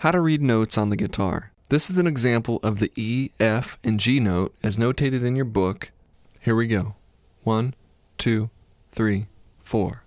How to read notes on the guitar. This is an example of the E, F, and G note as notated in your book. Here we go. One, two, three, four.